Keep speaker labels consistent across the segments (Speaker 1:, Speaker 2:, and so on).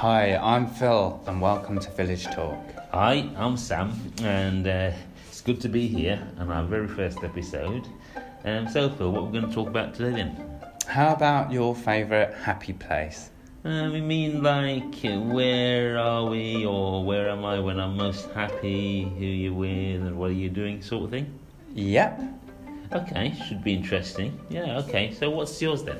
Speaker 1: Hi, I'm Phil, and welcome to Village Talk.
Speaker 2: Hi, I'm Sam, and uh, it's good to be here on our very first episode. Um, so, Phil, what we're going to talk about today then?
Speaker 1: How about your favourite happy place?
Speaker 2: Um, we mean like uh, where are we, or where am I when I'm most happy? Who are you with, and what are you doing, sort of thing.
Speaker 1: Yep.
Speaker 2: Okay, should be interesting. Yeah. Okay. So, what's yours then?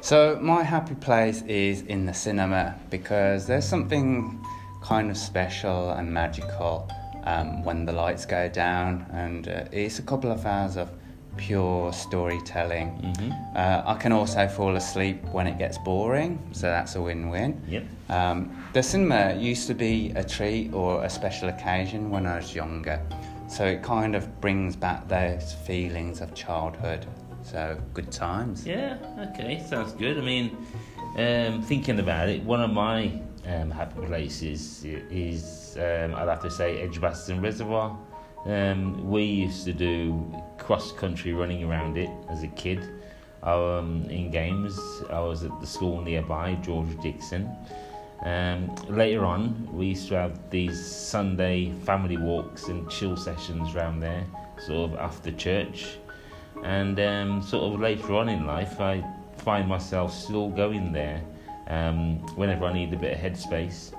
Speaker 1: So, my happy place is in the cinema because there's something kind of special and magical um, when the lights go down, and uh, it's a couple of hours of pure storytelling.
Speaker 2: Mm-hmm.
Speaker 1: Uh, I can also fall asleep when it gets boring, so that's a win win.
Speaker 2: Yep.
Speaker 1: Um, the cinema used to be a treat or a special occasion when I was younger, so it kind of brings back those feelings of childhood. So, good times.
Speaker 2: Yeah, okay, sounds good. I mean, um, thinking about it, one of my um, happy places is, um, I'd have to say, Edgbaston Reservoir. Um, we used to do cross country running around it as a kid. Um, in games, I was at the school nearby, George Dixon. Um, later on, we used to have these Sunday family walks and chill sessions around there, sort of after church. And um, sort of later on in life, I find myself still going there um, whenever I need a bit of headspace,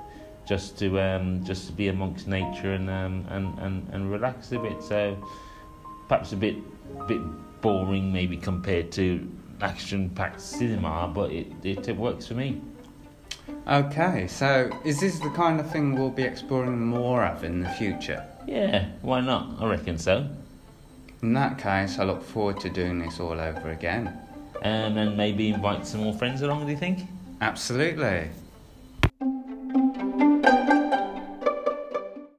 Speaker 2: just to um, just to be amongst nature and, um, and and and relax a bit. So perhaps a bit bit boring maybe compared to action-packed cinema, but it, it, it works for me.
Speaker 1: Okay, so is this the kind of thing we'll be exploring more of in the future?
Speaker 2: Yeah, why not? I reckon so.
Speaker 1: In that case, I look forward to doing this all over again.
Speaker 2: Um, and maybe invite some more friends along. Do you think?
Speaker 1: Absolutely.